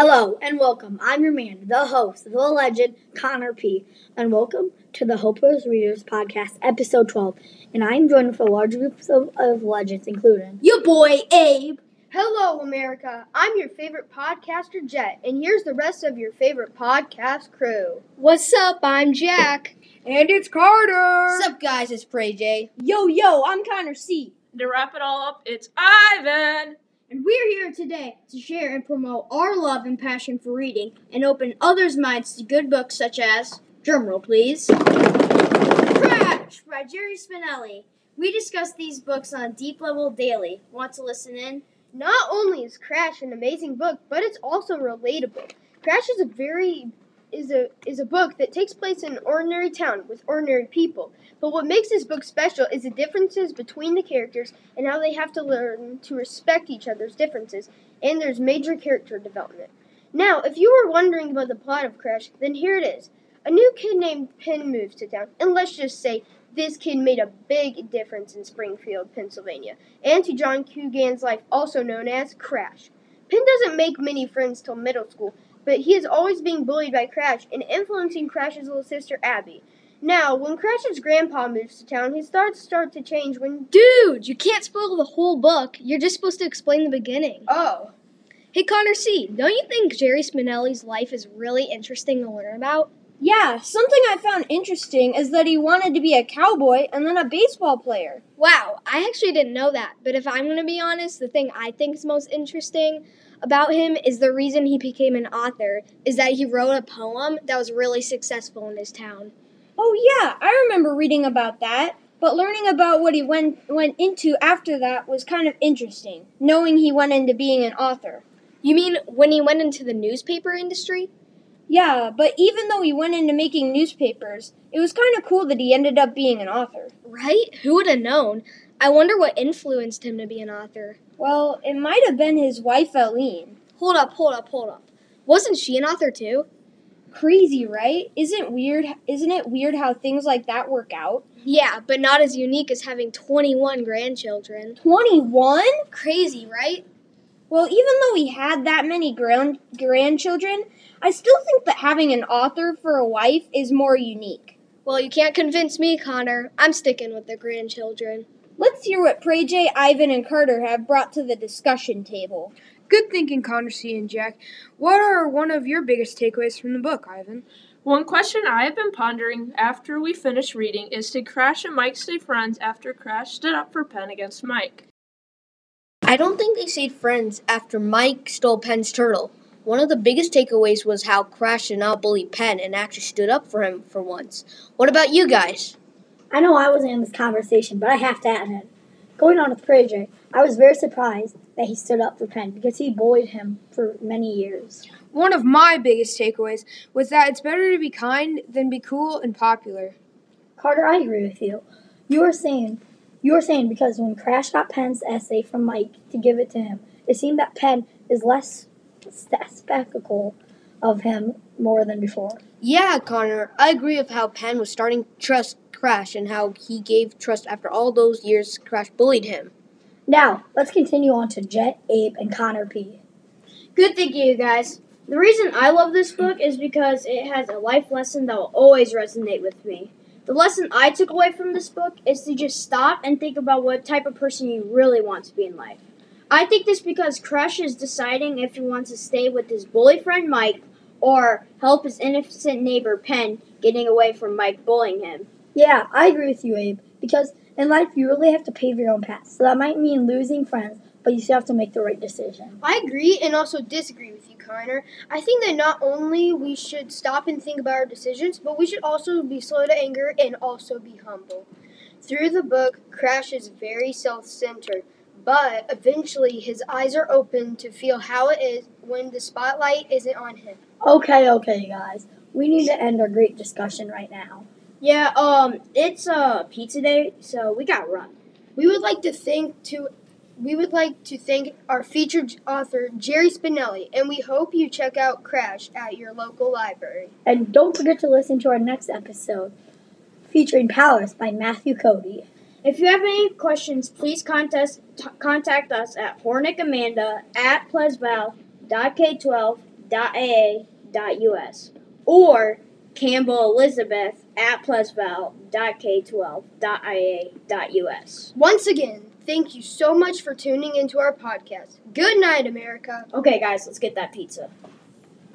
Hello and welcome. I'm your man, the host, the legend, Connor P. And welcome to the Hopeless Readers Podcast, episode 12. And I'm joined with a large group of, of legends, including Your boy Abe. Hello, America. I'm your favorite podcaster, Jet, and here's the rest of your favorite podcast crew. What's up? I'm Jack. And it's Carter. What's up, guys? It's Prey J. Yo, yo, I'm Connor C. To wrap it all up, it's Ivan. And we're here today to share and promote our love and passion for reading and open others' minds to good books such as, drumroll please, Crash by Jerry Spinelli. We discuss these books on deep level daily. Want to listen in? Not only is Crash an amazing book, but it's also relatable. Crash is a very is a is a book that takes place in an ordinary town with ordinary people. But what makes this book special is the differences between the characters and how they have to learn to respect each other's differences. And there's major character development. Now, if you were wondering about the plot of Crash, then here it is. A new kid named Penn moves to town, and let's just say this kid made a big difference in Springfield, Pennsylvania, and to John Coogan's life, also known as Crash. Penn doesn't make many friends till middle school, but he is always being bullied by Crash and influencing Crash's little sister Abby. Now, when Crash's grandpa moves to town, his thoughts start to change when. Dude, you can't spoil the whole book. You're just supposed to explain the beginning. Oh. Hey, Connor C., don't you think Jerry Spinelli's life is really interesting to learn about? Yeah, something I found interesting is that he wanted to be a cowboy and then a baseball player. Wow, I actually didn't know that. But if I'm going to be honest, the thing I think is most interesting about him is the reason he became an author is that he wrote a poem that was really successful in his town. Oh yeah, I remember reading about that, but learning about what he went went into after that was kind of interesting, knowing he went into being an author. You mean when he went into the newspaper industry? Yeah, but even though he went into making newspapers, it was kind of cool that he ended up being an author. Right? Who would have known? I wonder what influenced him to be an author. Well, it might have been his wife Eileen. Hold up, hold up, hold up. Wasn't she an author too? Crazy, right? Isn't weird isn't it weird how things like that work out? Yeah, but not as unique as having 21 grandchildren. 21? Crazy, right? Well, even though he had that many grand grandchildren, I still think that having an author for a wife is more unique. Well, you can't convince me, Connor. I'm sticking with the grandchildren. Let's hear what Prey J, Ivan, and Carter have brought to the discussion table. Good thinking, Connor C. and Jack. What are one of your biggest takeaways from the book, Ivan? One question I have been pondering after we finished reading is did Crash and Mike stay friends after Crash stood up for Penn against Mike? I don't think they stayed friends after Mike stole Penn's turtle. One of the biggest takeaways was how Crash did not bully Penn and actually stood up for him for once. What about you guys? I know I wasn't in this conversation, but I have to add it. Going on with Prey I was very surprised that he stood up for Penn because he bullied him for many years. One of my biggest takeaways was that it's better to be kind than be cool and popular. Carter, I agree with you. You were saying you were saying because when Crash got Penn's essay from Mike to give it to him, it seemed that Penn is less spectacle of him more than before. Yeah, Connor, I agree with how Penn was starting trust Crash and how he gave trust after all those years Crash bullied him. Now, let's continue on to Jet, Abe, and Connor P. Good thinking, you guys. The reason I love this book is because it has a life lesson that will always resonate with me. The lesson I took away from this book is to just stop and think about what type of person you really want to be in life. I think this because Crash is deciding if he wants to stay with his bully friend Mike or help his innocent neighbor Penn getting away from Mike bullying him. Yeah, I agree with you, Abe. Because in life, you really have to pave your own path. So that might mean losing friends, but you still have to make the right decision. I agree and also disagree with you, Connor. I think that not only we should stop and think about our decisions, but we should also be slow to anger and also be humble. Through the book, Crash is very self centered, but eventually his eyes are open to feel how it is when the spotlight isn't on him. Okay, okay, guys. We need to end our great discussion right now. Yeah, um, it's uh pizza day, so we got run. We would like to thank to we would like to thank our featured author Jerry Spinelli, and we hope you check out Crash at your local library. And don't forget to listen to our next episode featuring Powerless by Matthew Cody. If you have any questions, please contact, t- contact us at hornickamanda at plesval.k12 pleasantvalley.aa.us or Campbell Elizabeth at pleasantville.k12.ia.us. Once again, thank you so much for tuning into our podcast. Good night, America. Okay, guys, let's get that pizza.